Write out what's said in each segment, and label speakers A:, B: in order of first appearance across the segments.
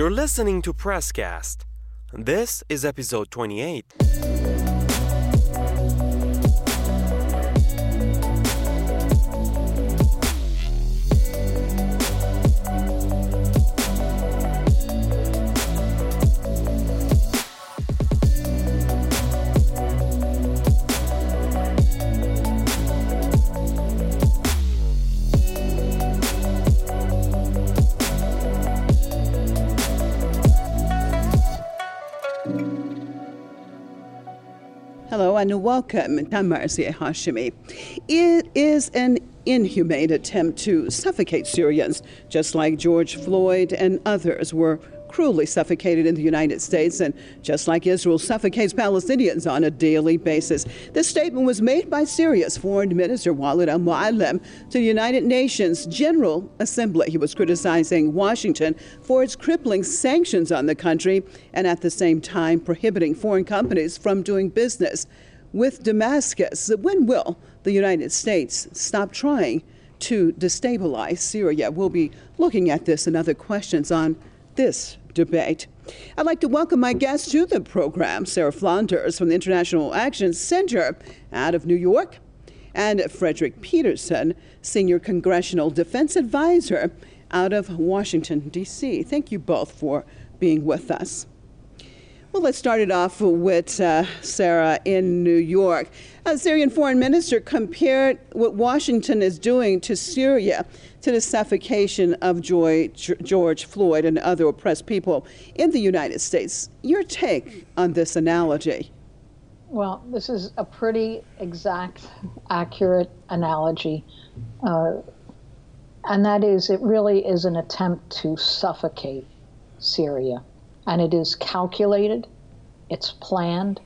A: You're listening to Presscast. This is episode 28.
B: Hello and welcome. Marzieh Hashemi. It is an inhumane attempt to suffocate Syrians, just like George Floyd and others were cruelly suffocated in the United States, and just like Israel suffocates Palestinians on a daily basis. This statement was made by Syria's Foreign Minister Walid al Mualem to the United Nations General Assembly. He was criticizing Washington for its crippling sanctions on the country and at the same time prohibiting foreign companies from doing business with Damascus. When will the United States stop trying to destabilize Syria? We'll be looking at this and other questions on this debate. I'd like to welcome my guest to the program, Sarah Flounders from the International Action Center out of New York, and Frederick Peterson, Senior Congressional Defense Advisor out of Washington, D.C. Thank you both for being with us. Well, let's start it off with uh, Sarah in New York. A Syrian foreign minister compared what Washington is doing to Syria to the suffocation of George Floyd and other oppressed people in the United States. Your take on this analogy?
C: Well, this is a pretty exact, accurate analogy. Uh, and that is, it really is an attempt to suffocate Syria and it is calculated, it's planned,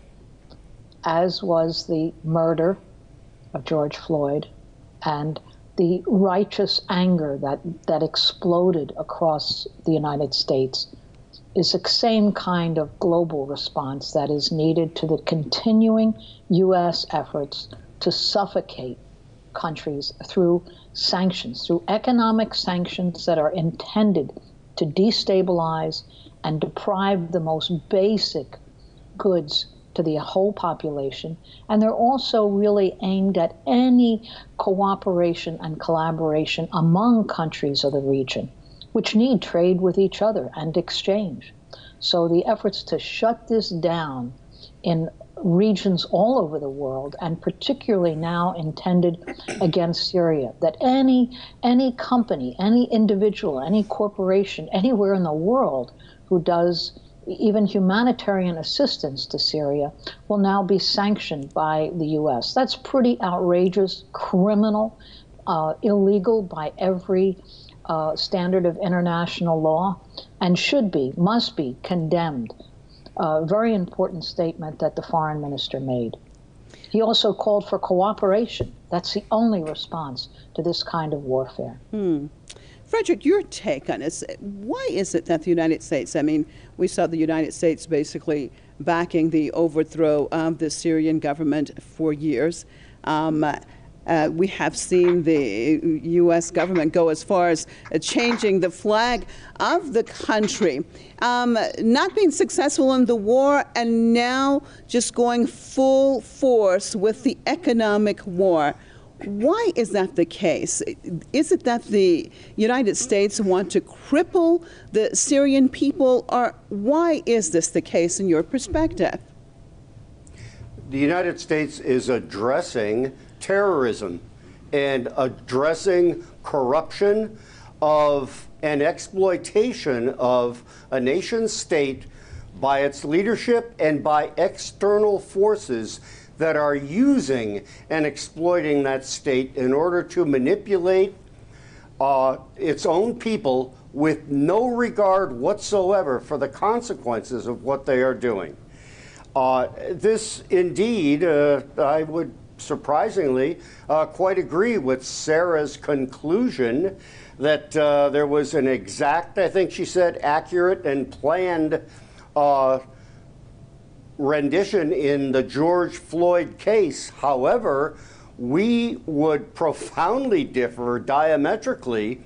C: as was the murder of George Floyd and the righteous anger that, that exploded across the United States is the same kind of global response that is needed to the continuing U.S. efforts to suffocate countries through sanctions, through economic sanctions that are intended to destabilize and deprive the most basic goods to the whole population. And they're also really aimed at any cooperation and collaboration among countries of the region, which need trade with each other and exchange. So the efforts to shut this down in regions all over the world, and particularly now intended against Syria, that any any company, any individual, any corporation, anywhere in the world who does even humanitarian assistance to Syria will now be sanctioned by the U.S. That's pretty outrageous, criminal, uh, illegal by every uh, standard of international law, and should be, must be condemned. A very important statement that the foreign minister made. He also called for cooperation. That's the only response to this kind of warfare.
B: Hmm. Frederick, your take on this. Why is it that the United States, I mean, we saw the United States basically backing the overthrow of the Syrian government for years. Um, uh, we have seen the U.S. government go as far as uh, changing the flag of the country, um, not being successful in the war, and now just going full force with the economic war. Why is that the case? Is it that the United States want to cripple the Syrian people, or why is this the case in your perspective?
D: The United States is addressing terrorism and addressing corruption of an exploitation of a nation state by its leadership and by external forces that are using and exploiting that state in order to manipulate uh, its own people with no regard whatsoever for the consequences of what they are doing. Uh, this indeed, uh, I would surprisingly uh, quite agree with Sarah's conclusion that uh, there was an exact, I think she said, accurate and planned uh, rendition in the George Floyd case. However, we would profoundly differ diametrically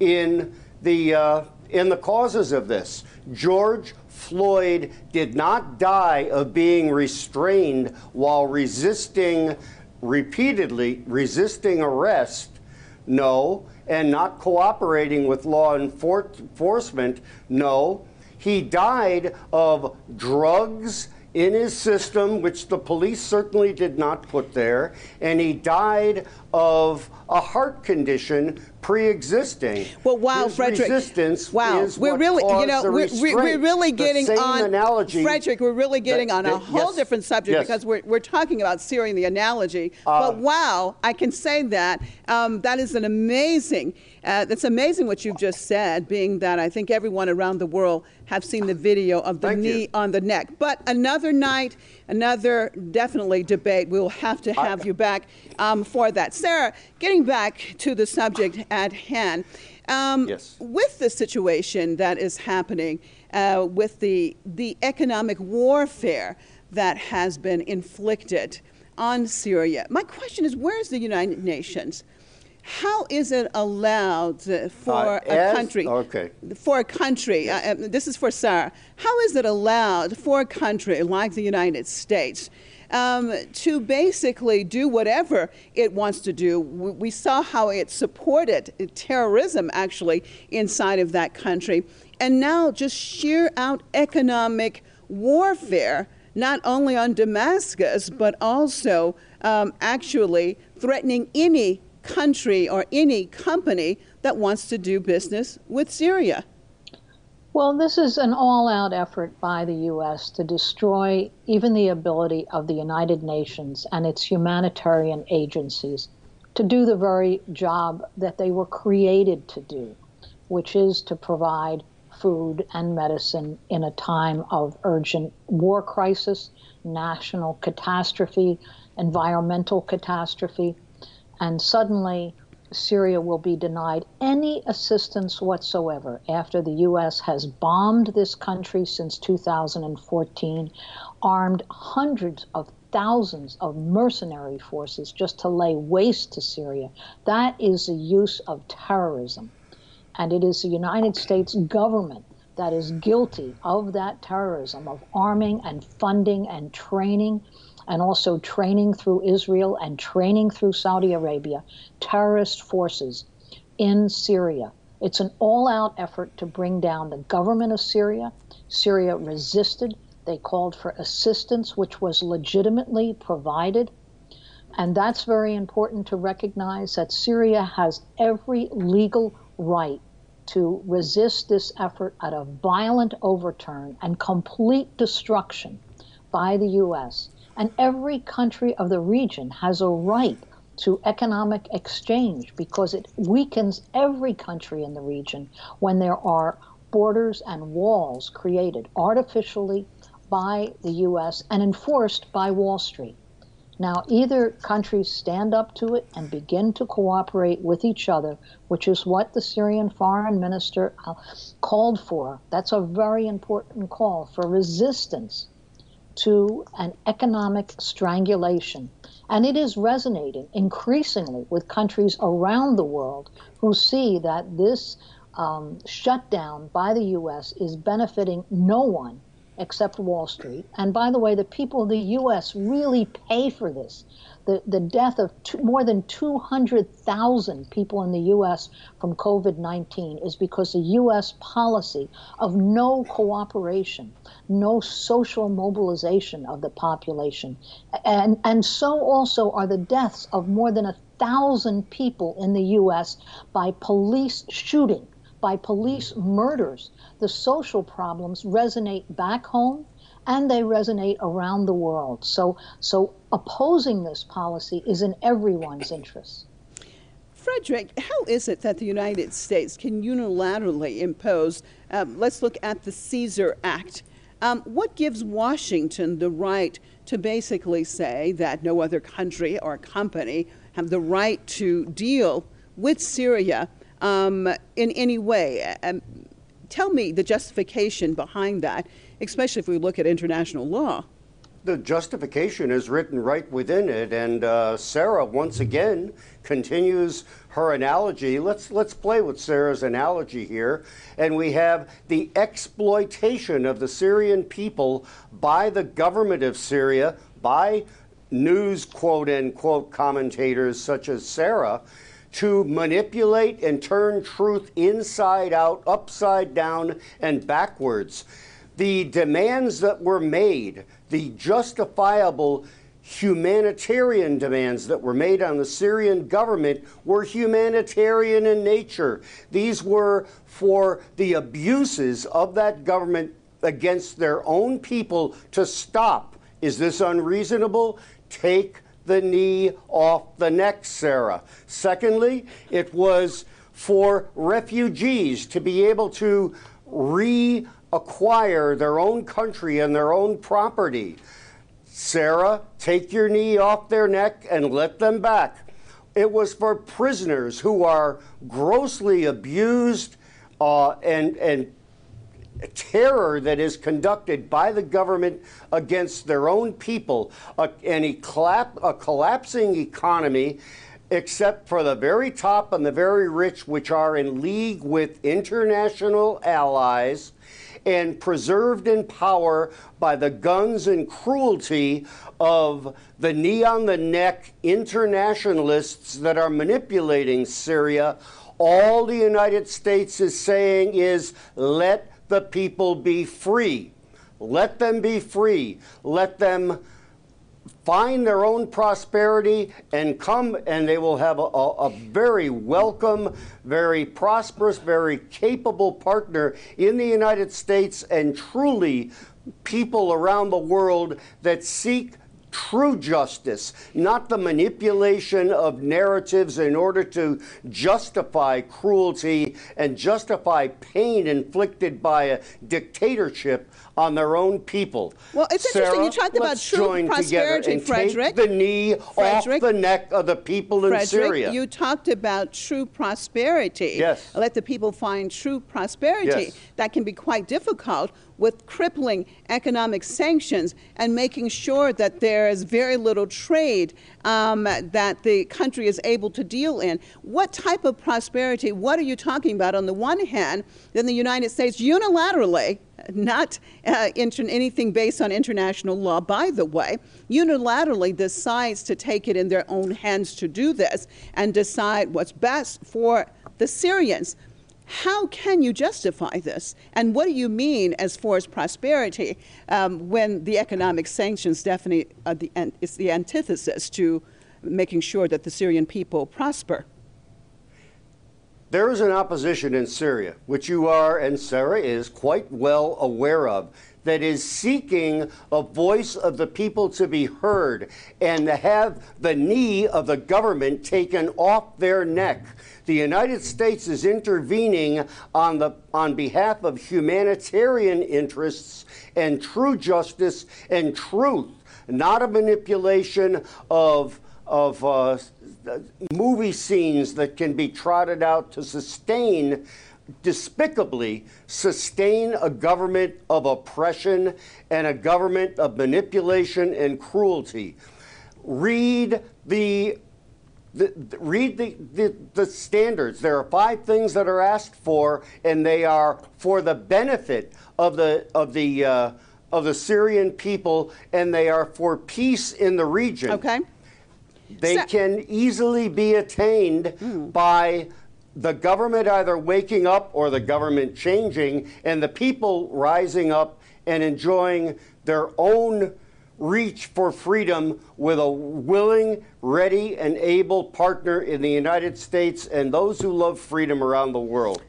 D: in the uh, in the causes of this. George Floyd did not die of being restrained while resisting, repeatedly resisting arrest. No. And not cooperating with law enforcement. No. He died of drugs in his system, which the police certainly did not put there, and he died of a heart condition pre-existing.
B: Well, wow,
D: His
B: Frederick.
D: resistance
B: wow,
D: is
B: we're
D: what
B: really, you know, we're, we're- really getting on,
D: analogy
B: Frederick. We're really getting
D: that-
B: on a
D: that-
B: whole
D: yes,
B: different subject
D: yes.
B: because we're, we're talking about Syria and the analogy.
D: Uh,
B: but wow, I can say that um, that is an amazing. Uh, that's amazing what you've just said. Being that I think everyone around the world have seen the video of the
D: Thank you.
B: knee on the neck. But another night, another definitely debate. We'll have to have you back um, for that. Sarah, getting back to the subject at hand. Um,
D: Yes.
B: With the situation that is happening, uh, with the the economic warfare that has been inflicted on Syria, my question is: Where is the United Nations? How is it allowed for
D: Uh,
B: a country?
D: okay.
B: For a country, uh, uh, this is for Sarah. How is it allowed for a country like the United States um, to basically do whatever it wants to do? We, we saw how it supported terrorism actually inside of that country, and now just sheer out economic warfare, not only on Damascus but also um, actually threatening any country or any company that wants to do business with Syria.
C: Well, this is an all out effort by the U.S. to destroy even the ability of the United Nations and its humanitarian agencies to do the very job that they were created to do, which is to provide food and medicine in a time of urgent war crisis, national catastrophe, environmental catastrophe. And suddenly, Syria will be denied any assistance whatsoever after the U.S. has bombed this country since 2014, armed hundreds of thousands of mercenary forces just to lay waste to Syria. That is the use of terrorism. And it is the United States government that is guilty of that terrorism, of arming and funding and training and also training through Israel and training through Saudi Arabia terrorist forces in Syria. It's an all out effort to bring down the government of Syria. Syria resisted. They called for assistance, which was legitimately provided. And that's very important to recognize that Syria has every legal right to resist this effort at a violent overturn and complete destruction by the U.S. And every country of the region has a right to economic exchange because it weakens every country in the region when there are borders and walls created artificially by the U.S. and enforced by Wall Street. Now, either countries stand up to it and begin to cooperate with each other, which is what the Syrian foreign minister uh, called for. That's a very important call for resistance to an economic strangulation. And it is resonating increasingly with countries around the world who see that this um, shutdown by the U.S. is benefiting no one except Wall Street. And by the way, the people of the U.S. really pay for this. The, the death of two, more than 200,000 people in the U.S. from COVID 19 is because the U.S. policy of no cooperation, no social mobilization of the population. And, and so also are the deaths of more than a thousand people in the U.S. by police shooting, by police murders. The social problems resonate back home and they resonate around the world. So, so opposing this policy is in everyone's interest.
B: Frederick, how is it that the United States can unilaterally impose? Um, let's look at the Caesar Act. Um, what gives Washington the right to basically say that no other country or company have the right to deal with Syria um, in any way? Um, tell me the justification behind that, especially if we look at international law.
D: the justification is written right within it. And uh, Sarah, once again, continues her analogy. Let's, let's play with Sarah's analogy here. And we have the exploitation of the Syrian people by the government of Syria, by news quote unquote commentators such as Sarah to manipulate and turn truth inside out, upside down, and backwards. The demands that were made, the justifiable humanitarian demands that were made on the Syrian government were humanitarian in nature. These were for the abuses of that government against their own people to stop. Is this unreasonable? Take the knee off the neck, Sarah. Secondly, it was for refugees to be able to reacquire their own country and their own property. Sarah, take your knee off their neck and let them back. It was for prisoners who are grossly abused uh, and, and terror that is conducted by the government against their own people, a, and a, collap, a collapsing economy, except for the very top and the very rich, which are in league with international allies and preserved in power by the guns and cruelty of the knee on the neck internationalists that are manipulating Syria. All the United States is saying is let the people be free. Let them be free. Let them find their own prosperity and come, and they will have a, a, a, very welcome, very prosperous, very capable partner in the United States and truly people around the world that seek true justice, not the manipulation of narratives in order to justify cruelty and justify pain inflicted by a dictatorship on their own people.
B: Well, it's
D: Sarah,
B: interesting. You talked about true prosperity,
D: and
B: Frederick.
D: Take the knee
B: Frederick,
D: off the neck of the people in
B: Frederick,
D: Syria.
B: You talked about true prosperity.
D: Yes.
B: Let the people find true prosperity.
D: Yes.
B: That can be quite difficult with crippling economic sanctions and making sure that there is very little trade um, that the country is able to deal in. What type of prosperity, what are you talking about? On the one hand, then the United States unilaterally, not uh, anything based on international law, by the way, unilaterally decides to take it in their own hands to do this and decide what's best for the Syrians. How can you justify this? And what do you mean as far as prosperity um, when the economic sanctions definitely are the, is the antithesis to making sure that the Syrian people prosper?
D: There is an opposition in Syria, which you are, and Sarah is, quite well aware of, that is seeking a voice of the people to be heard and to have the knee of the government taken off their neck. The United States is intervening on, the, on behalf of humanitarian interests and true justice and truth, not a manipulation of, of uh, movie scenes that can be trotted out to sustain despicably sustain a government of oppression and a government of manipulation and cruelty. Read the, the, read the, the, the standards. There are five things that are asked for, and they are for the benefit of the of the uh, of the Syrian people, and they are for peace in the region.
B: Okay.
D: They
B: So-
D: can easily be attained by the government either waking up or the government changing, and the people rising up and enjoying their own reach for freedom with a willing, ready, and able partner in the United States and those who love freedom around the world.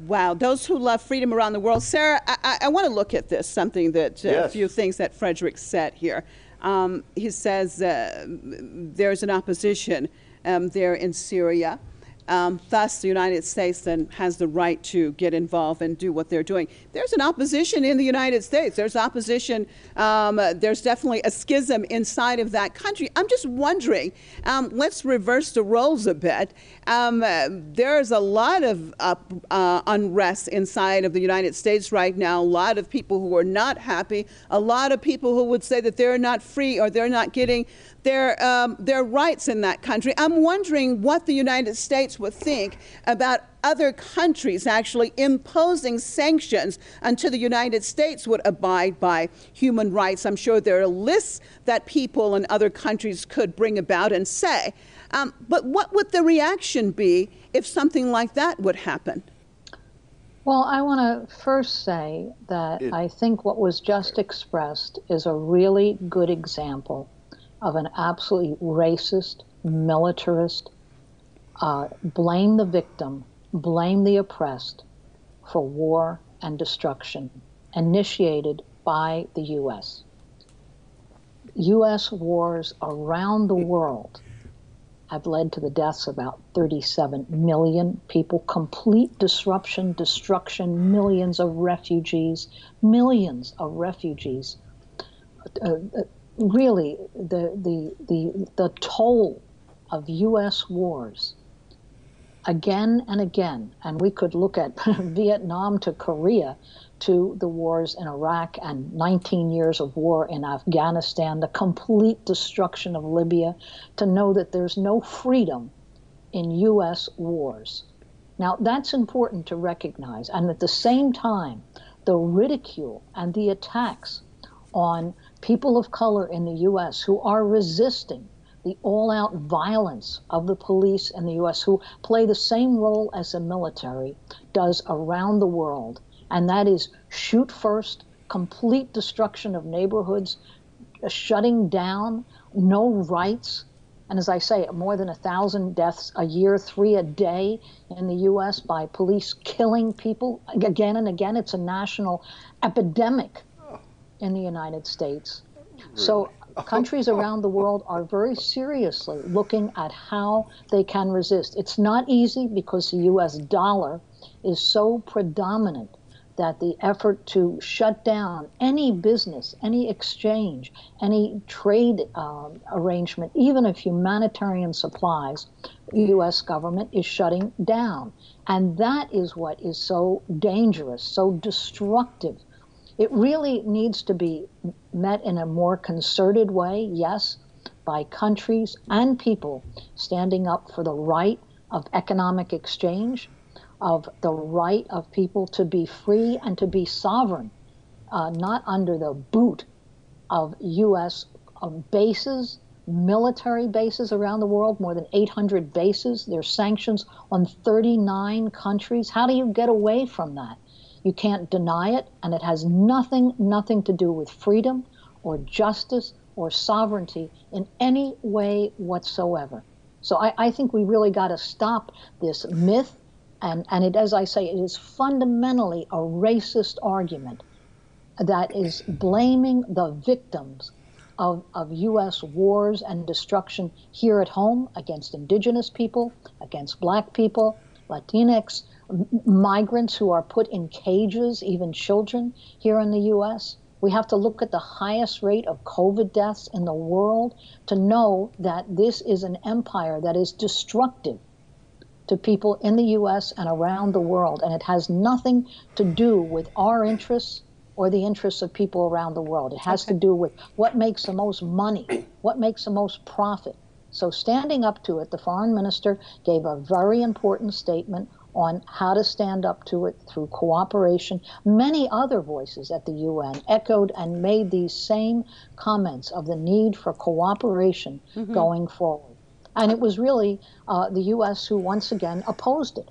B: Wow, those who love freedom around the world. Sarah, I, I, I want to look at this, something that, uh, a few things that Frederick said here. Um, he says uh, there's an opposition um, there in Syria Um, thus, the United States then has the right to get involved and do what they're doing. There's an opposition in the United States. There's opposition. Um, there's definitely a schism inside of that country. I'm just wondering. Um, let's reverse the roles a bit. Um, uh, there's a lot of uh, uh, unrest inside of the United States right now. A lot of people who are not happy. A lot of people who would say that they're not free or they're not getting their, um, their rights in that country. I'm wondering what the United States would think about other countries actually imposing sanctions until the United States would abide by human rights. I'm sure there are lists that people in other countries could bring about and say. Um, but what would the reaction be if something like that would happen?
C: Well, I want to first say that it, I think what was just expressed is a really good example of an absolutely racist, militarist, uh, blame the victim, blame the oppressed for war and destruction initiated by the U.S. U.S. wars around the world have led to the deaths of about 37 million people, complete disruption, destruction, millions of refugees, millions of refugees. Uh, uh really the, the, the, the toll of U.S. wars again and again, and we could look at Vietnam to Korea to the wars in Iraq and 19 years of war in Afghanistan, the complete destruction of Libya, to know that there's no freedom in U.S. wars. Now, that's important to recognize. And at the same time, the ridicule and the attacks on people of color in the U.S. who are resisting the all out violence of the police in the U.S., who play the same role as the military does around the world, and that is shoot first, complete destruction of neighborhoods, uh, shutting down, no rights. And as I say, more than a thousand deaths a year, three a day in the U.S. by police killing people again and again. It's a national epidemic oh. in the United States. So countries around the world are very seriously looking at how they can resist. It's not easy because the US dollar is so predominant that the effort to shut down any business, any exchange, any trade uh, arrangement, even of humanitarian supplies, the U.S. government is shutting down. And that is what is so dangerous, so destructive it really needs to be met in a more concerted way, yes, by countries and people standing up for the right of economic exchange, of the right of people to be free and to be sovereign, uh, not under the boot of U.S. Uh, bases, military bases around the world, more than 800 bases. There's sanctions on 39 countries. How do you get away from that? You can't deny it, and it has nothing, nothing to do with freedom or justice or sovereignty in any way whatsoever. So I, I think we really got to stop this myth, and, and it, as I say, it is fundamentally a racist argument that is blaming the victims of, of U.S. wars and destruction here at home against indigenous people, against black people, Latinx, migrants who are put in cages, even children here in the U.S. We have to look at the highest rate of COVID deaths in the world to know that this is an empire that is destructive to people in the U.S. and around the world. And it has nothing to do with our interests or the interests of people around the world. It has okay. to do with what makes the most money, what makes the most profit. So, standing up to it, the foreign minister gave a very important statement on how to stand up to it through cooperation. Many other voices at the UN echoed and made these same comments of the need for cooperation mm-hmm. going forward. And it was really uh, the U.S. who once again opposed it.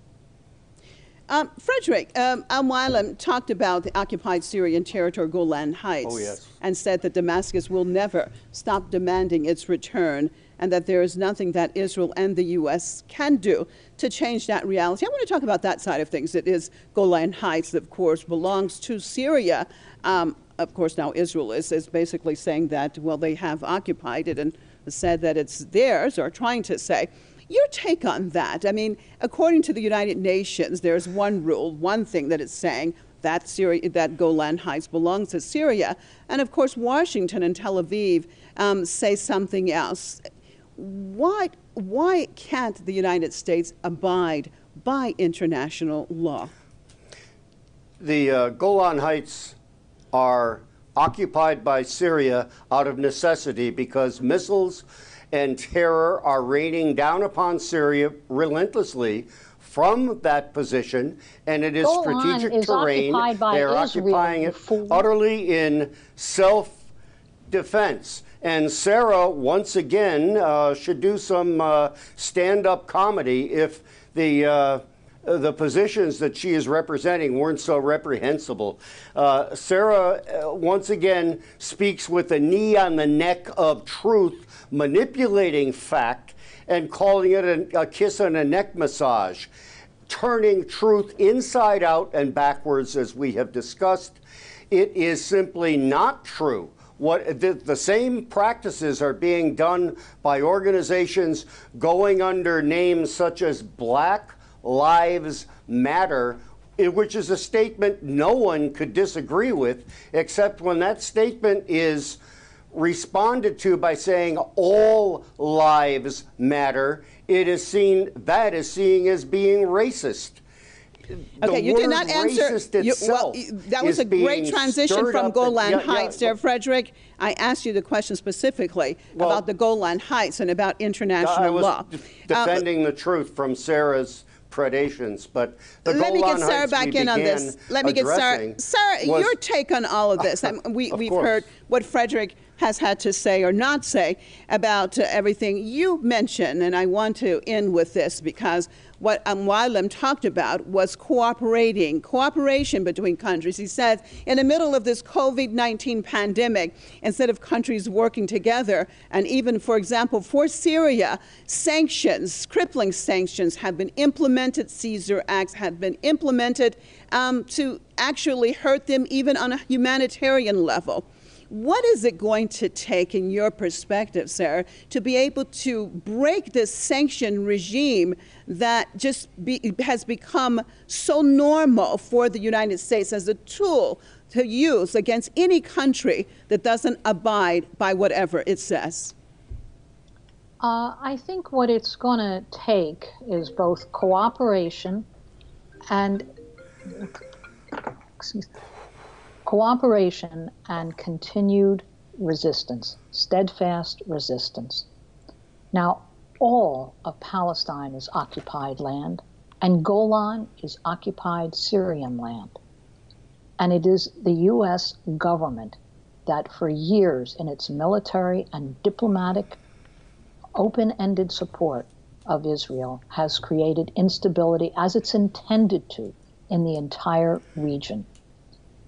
B: Um, Frederick, um, Al talked about the occupied Syrian territory, Golan Heights,
D: oh, yes.
B: and said that Damascus will never stop demanding its return and that there is nothing that Israel and the U.S. can do to change that reality. I want to talk about that side of things. It is Golan Heights, of course, belongs to Syria. Um, of course, now Israel is, is basically saying that, well, they have occupied it and said that it's theirs, or trying to say. Your take on that? I mean, according to the United Nations, there's one rule, one thing that it's saying that Syria, that Golan Heights belongs to Syria, and of course Washington and Tel Aviv um, say something else. Why why can't the United States abide by international law?
D: The uh, Golan Heights are occupied by Syria out of necessity because missiles and terror are raining down upon Syria relentlessly from that position, and it is
C: Golan
D: strategic
C: is
D: terrain. They're
C: Israel,
D: occupying it
C: fool.
D: utterly in self defense. And Sarah, once again, uh, should do some uh, stand up comedy if the. Uh, the positions that she is representing weren't so reprehensible. Uh, Sarah, uh, once again, speaks with a knee on the neck of truth, manipulating fact, and calling it a, a kiss and a neck massage, turning truth inside out and backwards, as we have discussed. It is simply not true. What the, the same practices are being done by organizations going under names such as Black Lives Matter, which is a statement no one could disagree with, except when that statement is responded to by saying all lives matter, it is seen that is seen as being racist.
B: Okay, you did not answer. You- well, that was a great transition from
D: and-
B: Golan
D: yeah, yeah,
B: Heights there, Frederick. I asked you the question specifically
D: Well,
B: about the Golan Heights and about international
D: I
B: law. Uh,
D: defending the truth from Sarah's predations, but the
B: let me get Sarah
D: Heights
B: back in on this. Let me get Sarah. Sarah,
D: was-
B: your take on all of this. Um, we,
D: Of
B: we've
D: course.
B: heard what Frederick has had to say or not say about uh, everything you mentioned, and I want to end with this because what um, talked about was cooperating, cooperation between countries. He says, in the middle of this COVID 19 pandemic, instead of countries working together, and even, for example, for Syria, sanctions, crippling sanctions, have been implemented, Caesar Acts have been implemented um, to actually hurt them even on a humanitarian level. What is it going to take, in your perspective, Sarah, to be able to break this sanction regime that just be, has become so normal for the United States as a tool to use against any country that doesn't abide by whatever it says?
C: Uh, I think what it's going to take is both cooperation and cooperation and continued resistance, steadfast resistance. Now, all of Palestine is occupied land, and Golan is occupied Syrian land. And it is the U.S. government that, for years, in its military and diplomatic open ended support of Israel has created instability as it's intended to in the entire region.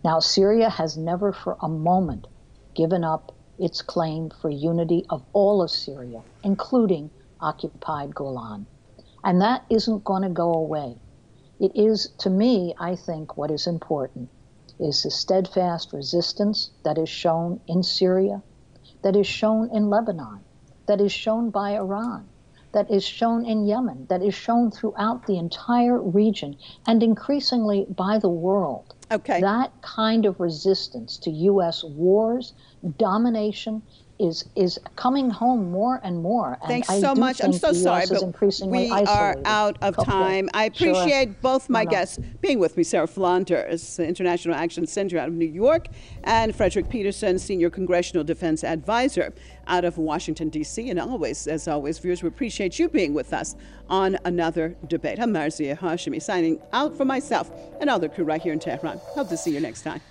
C: Now, Syria has never for a moment given up its claim for unity of all of Syria, including occupied Golan. And that isn't going to go away. It is, to me, I think what is important is the steadfast resistance that is shown in Syria, that is shown in Lebanon, that is shown by Iran, that is shown in Yemen, that is shown throughout the entire region, and increasingly by the world.
B: Okay.
C: That kind of resistance to U.S. wars, domination, is is coming home more and more. And
B: Thanks
C: I
B: so much. I'm so sorry, but we are out of time. I
C: Sure.
B: appreciate both my
C: No, no.
B: guests being with me, Sarah Flounders, International Action Center out of New York, and Frederick Peterson, Senior Congressional Defense Advisor out of Washington, D.C. And always, as always, viewers, we appreciate you being with us on another debate. I'm Marzieh Hashemi, signing out for myself and all the crew right here in Tehran. Hope to see you next time.